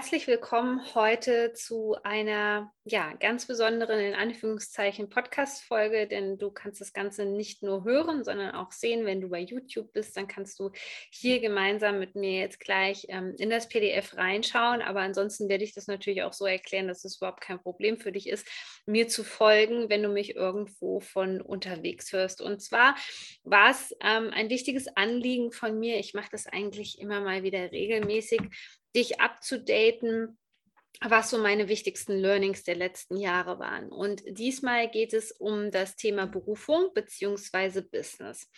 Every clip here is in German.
Herzlich willkommen heute zu einer ja, ganz besonderen, in Anführungszeichen, Podcast-Folge, denn du kannst das Ganze nicht nur hören, sondern auch sehen, wenn du bei YouTube bist, dann kannst du hier gemeinsam mit mir jetzt gleich ähm, in das PDF reinschauen. Aber ansonsten werde ich das natürlich auch so erklären, dass es überhaupt kein Problem für dich ist, mir zu folgen, wenn du mich irgendwo von unterwegs hörst. Und zwar war es ähm, ein wichtiges Anliegen von mir. Ich mache das eigentlich immer mal wieder regelmäßig dich abzudaten, was so meine wichtigsten Learnings der letzten Jahre waren. Und diesmal geht es um das Thema Berufung bzw. Business.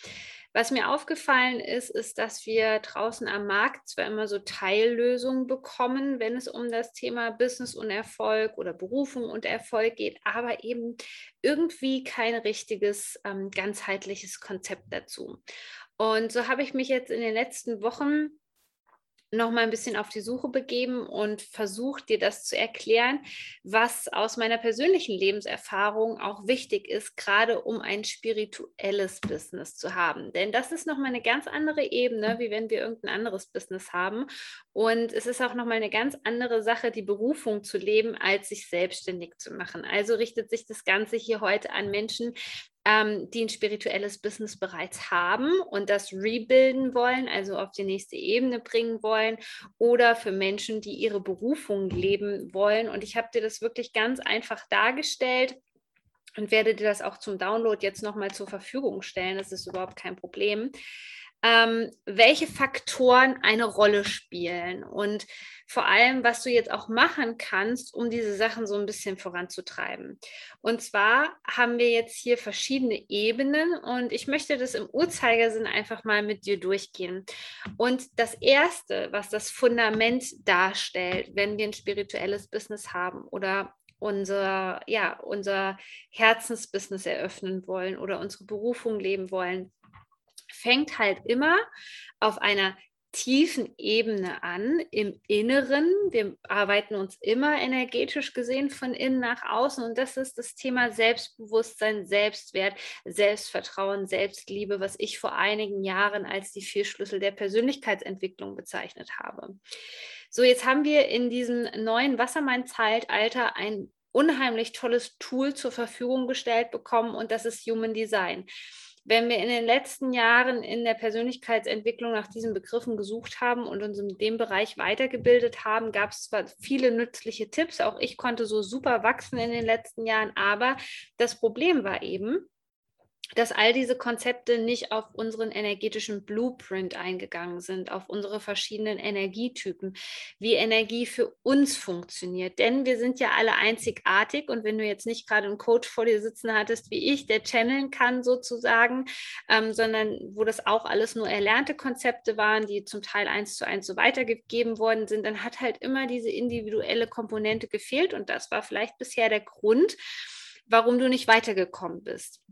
Was mir aufgefallen ist, ist, dass wir draußen am Markt zwar immer so Teillösungen bekommen, wenn es um das Thema Business und Erfolg oder Berufung und Erfolg geht, aber eben irgendwie kein richtiges ähm, ganzheitliches Konzept dazu. Und so habe ich mich jetzt in den letzten Wochen noch mal ein bisschen auf die Suche begeben und versucht, dir das zu erklären, was aus meiner persönlichen Lebenserfahrung auch wichtig ist, gerade um ein spirituelles Business zu haben. Denn das ist noch mal eine ganz andere Ebene, wie wenn wir irgendein anderes Business haben. Und es ist auch noch mal eine ganz andere Sache, die Berufung zu leben, als sich selbstständig zu machen. Also richtet sich das Ganze hier heute an Menschen, ähm, die ein spirituelles Business bereits haben und das rebuilden wollen, also auf die nächste Ebene bringen wollen, oder für Menschen, die ihre Berufung leben wollen. Und ich habe dir das wirklich ganz einfach dargestellt und werde dir das auch zum Download jetzt nochmal zur Verfügung stellen. Das ist überhaupt kein Problem ähm, welche Faktoren eine Rolle spielen und vor allem, was du jetzt auch machen kannst, um diese Sachen so ein bisschen voranzutreiben. Und zwar haben wir jetzt hier verschiedene Ebenen und ich möchte das im Uhrzeigersinn einfach mal mit dir durchgehen. Und das Erste, was das Fundament darstellt, wenn wir ein spirituelles Business haben oder unser, ja, unser Herzensbusiness eröffnen wollen oder unsere Berufung leben wollen, fängt halt immer auf einer tiefen Ebene an, im Inneren. Wir arbeiten uns immer energetisch gesehen von innen nach außen und das ist das Thema Selbstbewusstsein, Selbstwert, Selbstvertrauen, Selbstliebe, was ich vor einigen Jahren als die vier Schlüssel der Persönlichkeitsentwicklung bezeichnet habe. So, jetzt haben wir in diesem neuen Wassermann-Zeitalter ein unheimlich tolles Tool zur Verfügung gestellt bekommen und das ist Human Design wenn wir in den letzten Jahren in der Persönlichkeitsentwicklung nach diesen Begriffen gesucht haben und uns in dem Bereich weitergebildet haben, gab es zwar viele nützliche Tipps, auch ich konnte so super wachsen in den letzten Jahren, aber das Problem war eben, dass all diese Konzepte nicht auf unseren energetischen Blueprint eingegangen sind, auf unsere verschiedenen Energietypen, wie Energie für uns funktioniert. Denn wir sind ja alle einzigartig und wenn du jetzt nicht gerade einen Coach vor dir sitzen hattest wie ich, der channeln kann sozusagen, ähm, sondern wo das auch alles nur erlernte Konzepte waren, die zum Teil eins zu eins so weitergegeben worden sind, dann hat halt immer diese individuelle Komponente gefehlt und das war vielleicht bisher der Grund, warum du nicht weitergekommen bist.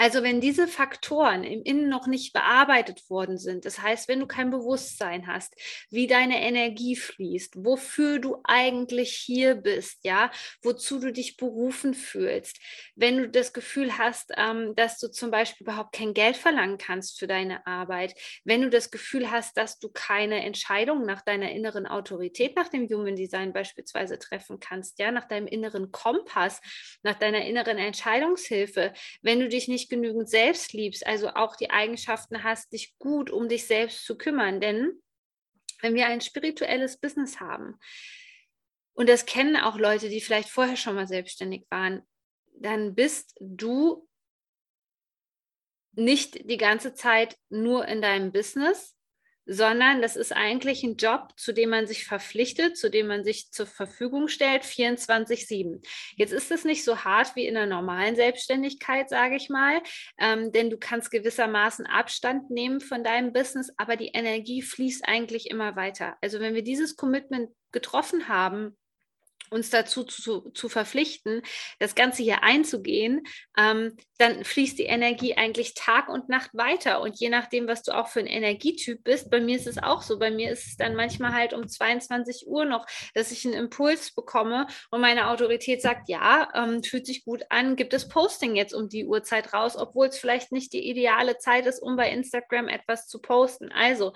Also wenn diese Faktoren im Innen noch nicht bearbeitet worden sind, das heißt, wenn du kein Bewusstsein hast, wie deine Energie fließt, wofür du eigentlich hier bist, ja, wozu du dich berufen fühlst, wenn du das Gefühl hast, ähm, dass du zum Beispiel überhaupt kein Geld verlangen kannst für deine Arbeit, wenn du das Gefühl hast, dass du keine Entscheidung nach deiner inneren Autorität, nach dem Human Design beispielsweise treffen kannst, ja, nach deinem inneren Kompass, nach deiner inneren Entscheidungshilfe, wenn du dich nicht genügend selbst liebst, also auch die Eigenschaften hast, dich gut um dich selbst zu kümmern. Denn wenn wir ein spirituelles Business haben, und das kennen auch Leute, die vielleicht vorher schon mal selbstständig waren, dann bist du nicht die ganze Zeit nur in deinem Business, sondern das ist eigentlich ein Job, zu dem man sich verpflichtet, zu dem man sich zur Verfügung stellt, 24-7. Jetzt ist es nicht so hart wie in einer normalen Selbstständigkeit, sage ich mal, ähm, denn du kannst gewissermaßen Abstand nehmen von deinem Business, aber die Energie fließt eigentlich immer weiter. Also wenn wir dieses Commitment getroffen haben, uns dazu zu, zu verpflichten, das Ganze hier einzugehen, ähm, dann fließt die Energie eigentlich Tag und Nacht weiter. Und je nachdem, was du auch für ein Energietyp bist, bei mir ist es auch so. Bei mir ist es dann manchmal halt um 22 Uhr noch, dass ich einen Impuls bekomme und meine Autorität sagt, ja, ähm, fühlt sich gut an, gibt es Posting jetzt um die Uhrzeit raus, obwohl es vielleicht nicht die ideale Zeit ist, um bei Instagram etwas zu posten. Also,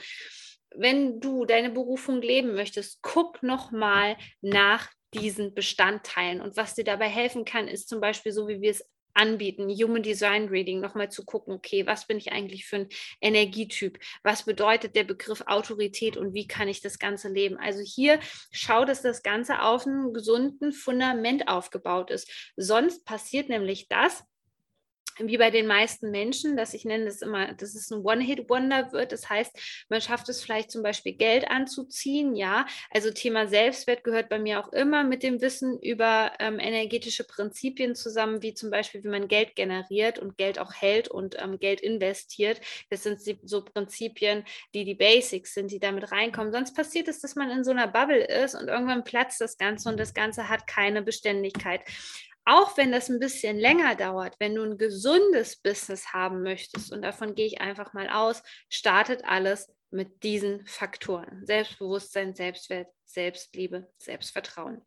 wenn du deine Berufung leben möchtest, guck noch mal nach diesen Bestandteilen. Und was dir dabei helfen kann, ist zum Beispiel so, wie wir es anbieten, Human Design Reading, nochmal zu gucken, okay, was bin ich eigentlich für ein Energietyp? Was bedeutet der Begriff Autorität und wie kann ich das Ganze leben? Also hier schau, dass das Ganze auf einem gesunden Fundament aufgebaut ist. Sonst passiert nämlich das, wie bei den meisten Menschen, dass ich nenne das immer, dass es ein One-Hit-Wonder wird. Das heißt, man schafft es vielleicht zum Beispiel Geld anzuziehen, ja. Also Thema Selbstwert gehört bei mir auch immer mit dem Wissen über ähm, energetische Prinzipien zusammen, wie zum Beispiel, wie man Geld generiert und Geld auch hält und ähm, Geld investiert. Das sind so Prinzipien, die die Basics sind, die damit reinkommen. Sonst passiert es, dass man in so einer Bubble ist und irgendwann platzt das Ganze und das Ganze hat keine Beständigkeit auch wenn das ein bisschen länger dauert, wenn du ein gesundes Business haben möchtest, und davon gehe ich einfach mal aus, startet alles mit diesen Faktoren. Selbstbewusstsein, Selbstwert, Selbstliebe, Selbstvertrauen.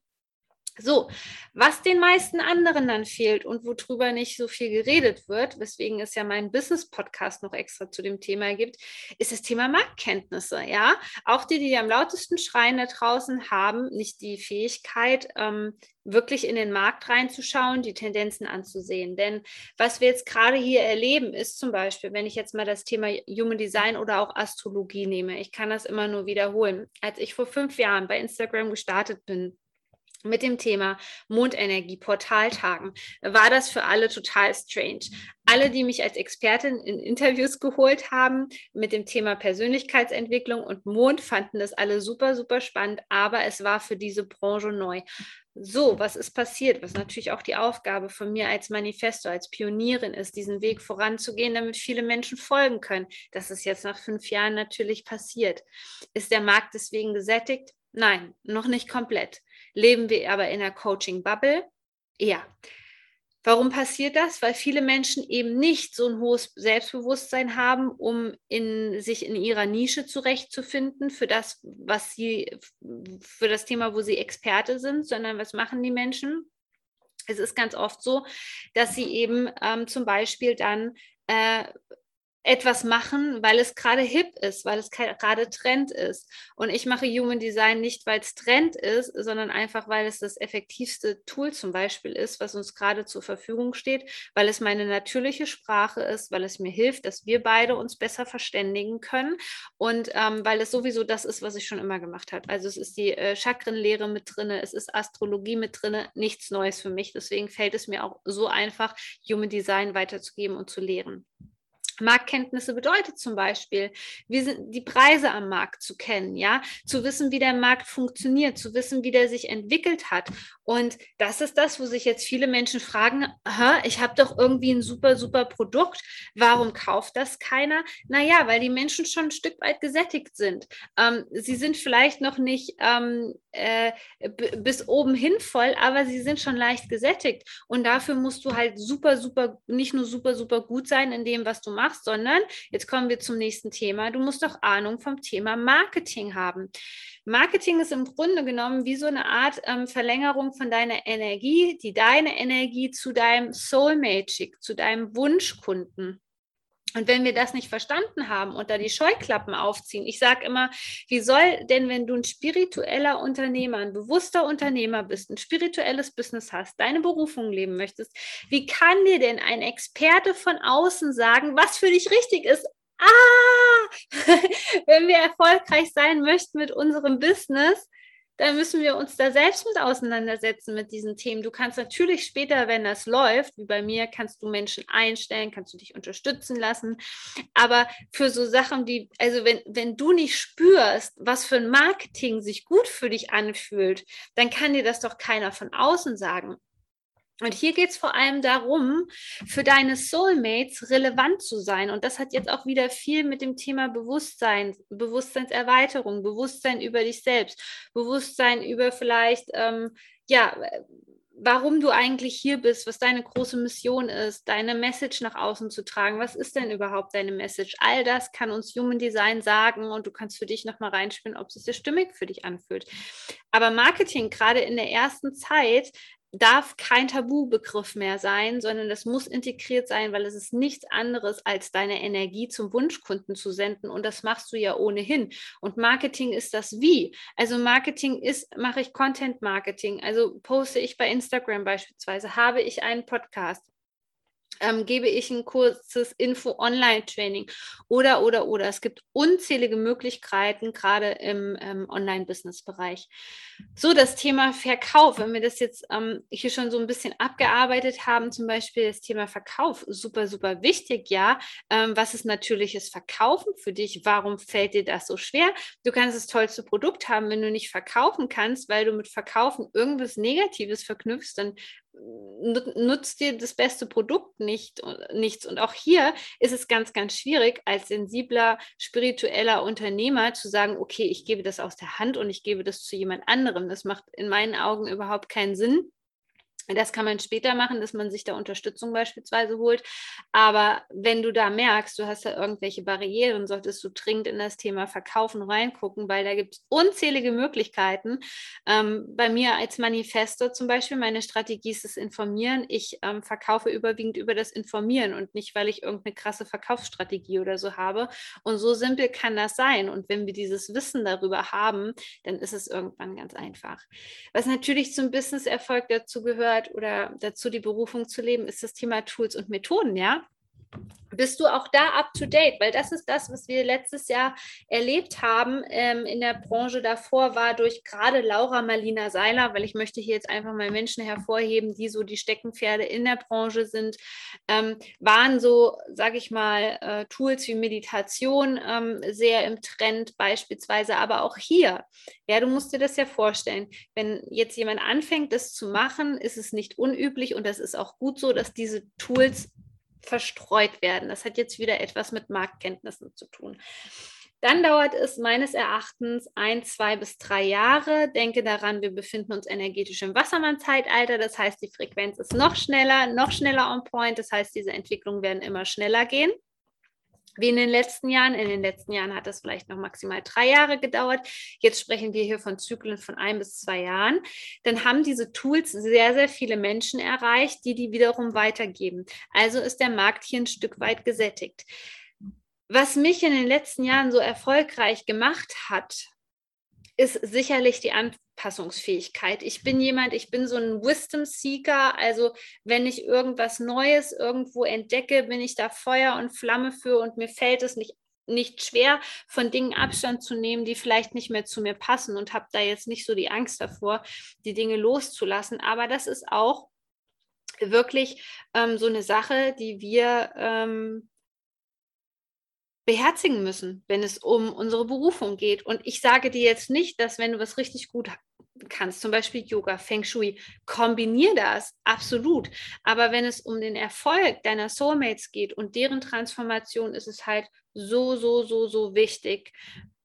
So, was den meisten anderen dann fehlt und worüber nicht so viel geredet wird, weswegen es ja meinen Business-Podcast noch extra zu dem Thema gibt, ist das Thema Marktkenntnisse. Ja, auch die, die am lautesten schreien da draußen, haben nicht die Fähigkeit, ähm, wirklich in den Markt reinzuschauen, die Tendenzen anzusehen. Denn was wir jetzt gerade hier erleben, ist zum Beispiel, wenn ich jetzt mal das Thema Human Design oder auch Astrologie nehme, ich kann das immer nur wiederholen. Als ich vor fünf Jahren bei Instagram gestartet bin, mit dem Thema Mondenergie, Portaltagen, war das für alle total strange. Alle, die mich als Expertin in Interviews geholt haben mit dem Thema Persönlichkeitsentwicklung und Mond, fanden das alle super, super spannend, aber es war für diese Branche neu. So, was ist passiert? Was natürlich auch die Aufgabe von mir als Manifesto, als Pionierin ist, diesen Weg voranzugehen, damit viele Menschen folgen können. Das ist jetzt nach fünf Jahren natürlich passiert. Ist der Markt deswegen gesättigt? Nein, noch nicht komplett. Leben wir aber in einer Coaching-Bubble? Ja. Warum passiert das? Weil viele Menschen eben nicht so ein hohes Selbstbewusstsein haben, um in, sich in ihrer Nische zurechtzufinden für das, was sie, für das Thema, wo sie Experte sind, sondern was machen die Menschen? Es ist ganz oft so, dass sie eben ähm, zum Beispiel dann äh, etwas machen, weil es gerade hip ist, weil es gerade Trend ist. Und ich mache Human Design nicht, weil es Trend ist, sondern einfach, weil es das effektivste Tool zum Beispiel ist, was uns gerade zur Verfügung steht, weil es meine natürliche Sprache ist, weil es mir hilft, dass wir beide uns besser verständigen können und ähm, weil es sowieso das ist, was ich schon immer gemacht habe. Also es ist die äh, Chakrenlehre mit drin, es ist Astrologie mit drin, nichts Neues für mich. Deswegen fällt es mir auch so einfach, Human Design weiterzugeben und zu lehren. Marktkenntnisse bedeutet zum Beispiel, die Preise am Markt zu kennen, ja, zu wissen, wie der Markt funktioniert, zu wissen, wie der sich entwickelt hat. Und das ist das, wo sich jetzt viele Menschen fragen, ich habe doch irgendwie ein super, super Produkt, warum kauft das keiner? Naja, weil die Menschen schon ein Stück weit gesättigt sind. Ähm, sie sind vielleicht noch nicht ähm, äh, bis oben hin voll, aber sie sind schon leicht gesättigt. Und dafür musst du halt super, super, nicht nur super, super gut sein in dem, was du machst, machst, sondern jetzt kommen wir zum nächsten Thema. Du musst auch Ahnung vom Thema Marketing haben. Marketing ist im Grunde genommen wie so eine Art ähm, Verlängerung von deiner Energie, die deine Energie zu deinem Soulmate schickt, zu deinem Wunschkunden. Und wenn wir das nicht verstanden haben und da die Scheuklappen aufziehen, ich sage immer, wie soll denn, wenn du ein spiritueller Unternehmer, ein bewusster Unternehmer bist, ein spirituelles Business hast, deine Berufung leben möchtest, wie kann dir denn ein Experte von außen sagen, was für dich richtig ist? Ah, wenn wir erfolgreich sein möchten mit unserem Business, dann müssen wir uns da selbst mit auseinandersetzen mit diesen Themen. Du kannst natürlich später, wenn das läuft, wie bei mir, kannst du Menschen einstellen, kannst du dich unterstützen lassen. Aber für so Sachen, die, also wenn, wenn du nicht spürst, was für ein Marketing sich gut für dich anfühlt, dann kann dir das doch keiner von außen sagen. Und hier geht es vor allem darum, für deine Soulmates relevant zu sein. Und das hat jetzt auch wieder viel mit dem Thema Bewusstsein, Bewusstseinserweiterung, Bewusstsein über dich selbst, Bewusstsein über vielleicht, ähm, ja, warum du eigentlich hier bist, was deine große Mission ist, deine Message nach außen zu tragen. Was ist denn überhaupt deine Message? All das kann uns Human Design sagen und du kannst für dich nochmal reinspielen, ob es sich stimmig für dich anfühlt. Aber Marketing, gerade in der ersten Zeit, darf kein Tabubegriff mehr sein, sondern das muss integriert sein, weil es ist nichts anderes, als deine Energie zum Wunschkunden zu senden. Und das machst du ja ohnehin. Und Marketing ist das Wie. Also Marketing ist, mache ich Content Marketing. Also poste ich bei Instagram beispielsweise, habe ich einen Podcast ähm, gebe ich ein kurzes Info-Online-Training oder, oder, oder. Es gibt unzählige Möglichkeiten, gerade im ähm, Online-Business-Bereich. So, das Thema Verkauf, wenn wir das jetzt ähm, hier schon so ein bisschen abgearbeitet haben, zum Beispiel das Thema Verkauf, super, super wichtig, ja. Ähm, was ist natürliches Verkaufen für dich? Warum fällt dir das so schwer? Du kannst das tollste Produkt haben, wenn du nicht verkaufen kannst, weil du mit Verkaufen irgendwas Negatives verknüpfst, dann nutzt dir das beste Produkt nicht, nichts. Und auch hier ist es ganz, ganz schwierig, als sensibler, spiritueller Unternehmer zu sagen, okay, ich gebe das aus der Hand und ich gebe das zu jemand anderem. Das macht in meinen Augen überhaupt keinen Sinn. Das kann man später machen, dass man sich da Unterstützung beispielsweise holt. Aber wenn du da merkst, du hast da irgendwelche Barrieren, solltest du dringend in das Thema Verkaufen reingucken, weil da gibt es unzählige Möglichkeiten. Ähm, bei mir als Manifesto zum Beispiel, meine Strategie ist das Informieren. Ich ähm, verkaufe überwiegend über das Informieren und nicht, weil ich irgendeine krasse Verkaufsstrategie oder so habe. Und so simpel kann das sein. Und wenn wir dieses Wissen darüber haben, dann ist es irgendwann ganz einfach. Was natürlich zum Business-Erfolg dazu gehört, gehört oder dazu die Berufung zu leben, ist das Thema Tools und Methoden, ja bist du auch da up to date? Weil das ist das, was wir letztes Jahr erlebt haben ähm, in der Branche davor, war durch gerade Laura Marlina Seiler, weil ich möchte hier jetzt einfach mal Menschen hervorheben, die so die Steckenpferde in der Branche sind, ähm, waren so, sage ich mal, äh, Tools wie Meditation ähm, sehr im Trend beispielsweise, aber auch hier. Ja, du musst dir das ja vorstellen. Wenn jetzt jemand anfängt, das zu machen, ist es nicht unüblich und das ist auch gut so, dass diese Tools verstreut werden. Das hat jetzt wieder etwas mit Marktkenntnissen zu tun. Dann dauert es meines Erachtens ein, zwei bis drei Jahre. Denke daran, wir befinden uns energetisch im Wassermann-Zeitalter. Das heißt, die Frequenz ist noch schneller, noch schneller on point. Das heißt, diese Entwicklungen werden immer schneller gehen wie in den letzten Jahren. In den letzten Jahren hat das vielleicht noch maximal drei Jahre gedauert. Jetzt sprechen wir hier von Zyklen von ein bis zwei Jahren. Dann haben diese Tools sehr, sehr viele Menschen erreicht, die die wiederum weitergeben. Also ist der Markt hier ein Stück weit gesättigt. Was mich in den letzten Jahren so erfolgreich gemacht hat, ist sicherlich die Anpassungsfähigkeit. Ich bin jemand, ich bin so ein Wisdom Seeker. Also wenn ich irgendwas Neues irgendwo entdecke, bin ich da Feuer und Flamme für und mir fällt es nicht nicht schwer, von Dingen Abstand zu nehmen, die vielleicht nicht mehr zu mir passen und habe da jetzt nicht so die Angst davor, die Dinge loszulassen. Aber das ist auch wirklich ähm, so eine Sache, die wir ähm, beherzigen müssen, wenn es um unsere Berufung geht. Und ich sage dir jetzt nicht, dass wenn du was richtig gut kannst, zum Beispiel Yoga, Feng Shui, kombinier das, absolut. Aber wenn es um den Erfolg deiner Soulmates geht und deren Transformation, ist es halt so, so, so, so wichtig,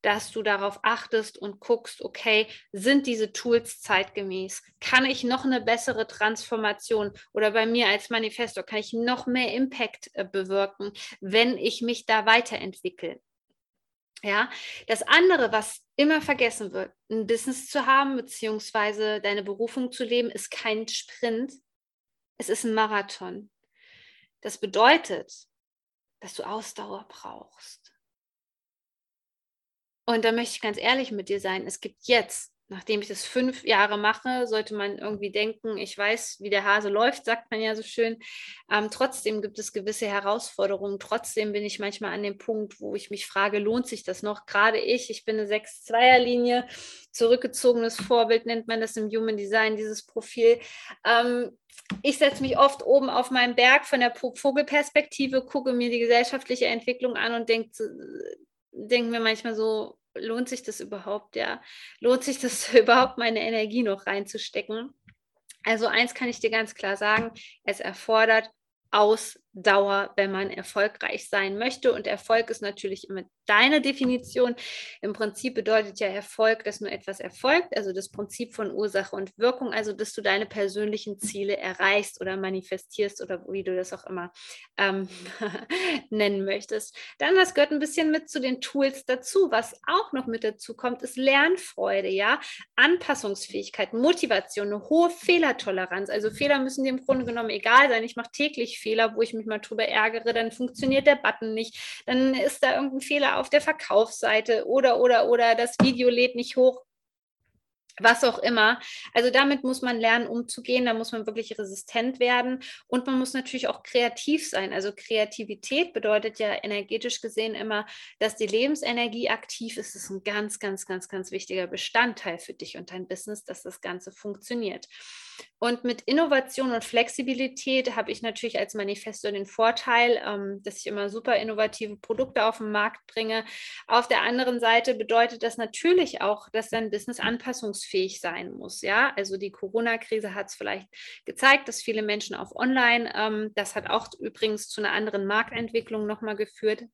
dass du darauf achtest und guckst, okay, sind diese Tools zeitgemäß? Kann ich noch eine bessere Transformation oder bei mir als Manifestor, kann ich noch mehr Impact äh, bewirken, wenn ich mich da weiterentwickle? Ja, das andere, was immer vergessen wird, ein Business zu haben, beziehungsweise deine Berufung zu leben, ist kein Sprint, es ist ein Marathon. Das bedeutet, dass du Ausdauer brauchst und da möchte ich ganz ehrlich mit dir sein, es gibt jetzt nachdem ich das fünf Jahre mache, sollte man irgendwie denken, ich weiß, wie der Hase läuft, sagt man ja so schön. Ähm, trotzdem gibt es gewisse Herausforderungen. Trotzdem bin ich manchmal an dem Punkt, wo ich mich frage, lohnt sich das noch? Gerade ich, ich bin eine 6-2er-Linie, zurückgezogenes Vorbild nennt man das im Human Design, dieses Profil. Ähm, ich setze mich oft oben auf meinem Berg von der Vogelperspektive, gucke mir die gesellschaftliche Entwicklung an und denke denk mir manchmal so, lohnt sich das überhaupt, ja? Lohnt sich das überhaupt, meine Energie noch reinzustecken? Also eins kann ich dir ganz klar sagen, es erfordert Ausdauer, wenn man erfolgreich sein möchte. Und Erfolg ist natürlich immer deine Definition. Im Prinzip bedeutet ja Erfolg, dass nur etwas erfolgt, also das Prinzip von Ursache und Wirkung, also dass du deine persönlichen Ziele erreichst oder manifestierst oder wie du das auch immer ähm, nennen möchtest. Dann, was gehört ein bisschen mit zu den Tools dazu? Was auch noch mit dazu kommt, ist Lernfreude, ja, Anpassungsfähigkeit, Motivation, eine hohe Fehlertoleranz. Also Fehler müssen dir im Grunde genommen egal sein. Ich mache täglich Fehler, wo ich mich mal drüber ärgere, dann funktioniert der Button nicht, dann ist da irgendein Fehler auf der Verkaufsseite oder, oder, oder das Video lädt nicht hoch was auch immer. Also damit muss man lernen, umzugehen. Da muss man wirklich resistent werden und man muss natürlich auch kreativ sein. Also Kreativität bedeutet ja energetisch gesehen immer, dass die Lebensenergie aktiv ist. Das ist ein ganz, ganz, ganz, ganz wichtiger Bestandteil für dich und dein Business, dass das Ganze funktioniert. Und mit Innovation und Flexibilität habe ich natürlich als Manifesto den Vorteil, ähm, dass ich immer super innovative Produkte auf den Markt bringe. Auf der anderen Seite bedeutet das natürlich auch, dass dein Business anpassungsfähig sein muss. Ja, also die Corona-Krise hat es vielleicht gezeigt, dass viele Menschen auf Online, ähm, das hat auch übrigens zu einer anderen Marktentwicklung nochmal geführt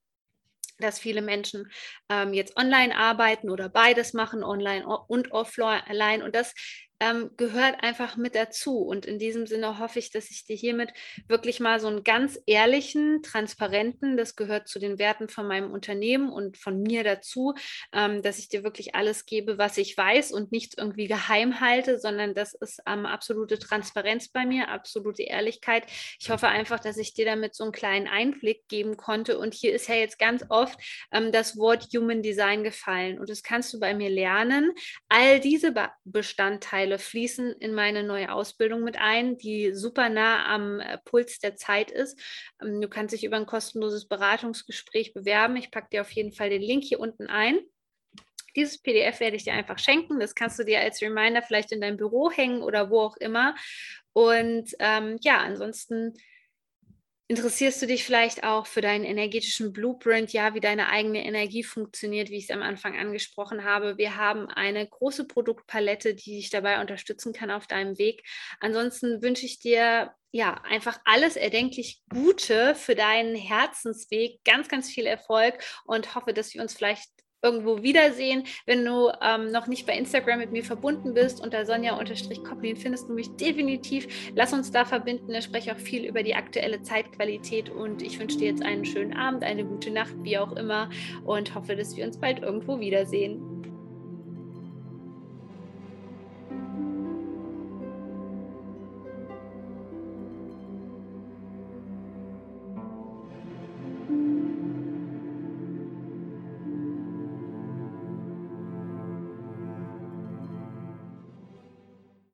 dass viele Menschen ähm, jetzt online arbeiten oder beides machen, online und offline. Und das ähm, gehört einfach mit dazu. Und in diesem Sinne hoffe ich, dass ich dir hiermit wirklich mal so einen ganz ehrlichen, transparenten, das gehört zu den Werten von meinem Unternehmen und von mir dazu, ähm, dass ich dir wirklich alles gebe, was ich weiß und nichts irgendwie geheim halte, sondern das ist ähm, absolute Transparenz bei mir, absolute Ehrlichkeit. Ich hoffe einfach, dass ich dir damit so einen kleinen Einblick geben konnte. Und hier ist ja jetzt ganz oft ähm, das Wort Human Design gefallen. Und das kannst du bei mir lernen. All diese Bestandteile Bestandteile fließen in meine neue Ausbildung mit ein, die super nah am äh, Puls der Zeit ist. Ähm, du kannst dich über ein kostenloses Beratungsgespräch bewerben. Ich packe dir auf jeden Fall den Link hier unten ein. Dieses PDF werde ich dir einfach schenken. Das kannst du dir als Reminder vielleicht in dein Büro hängen oder wo auch immer. Und ähm, ja, ansonsten Interessierst du dich vielleicht auch für deinen energetischen Blueprint, ja, wie deine eigene Energie funktioniert, wie ich es am Anfang angesprochen habe? Wir haben eine große Produktpalette, die dich dabei unterstützen kann auf deinem Weg. Ansonsten wünsche ich dir ja einfach alles erdenklich Gute für deinen Herzensweg, ganz, ganz viel Erfolg und hoffe, dass wir uns vielleicht irgendwo wiedersehen. Wenn du ähm, noch nicht bei Instagram mit mir verbunden bist, unter Sonja-Koplin findest du mich definitiv. Lass uns da verbinden. Ich spreche auch viel über die aktuelle Zeitqualität und ich wünsche dir jetzt einen schönen Abend, eine gute Nacht, wie auch immer und hoffe, dass wir uns bald irgendwo wiedersehen.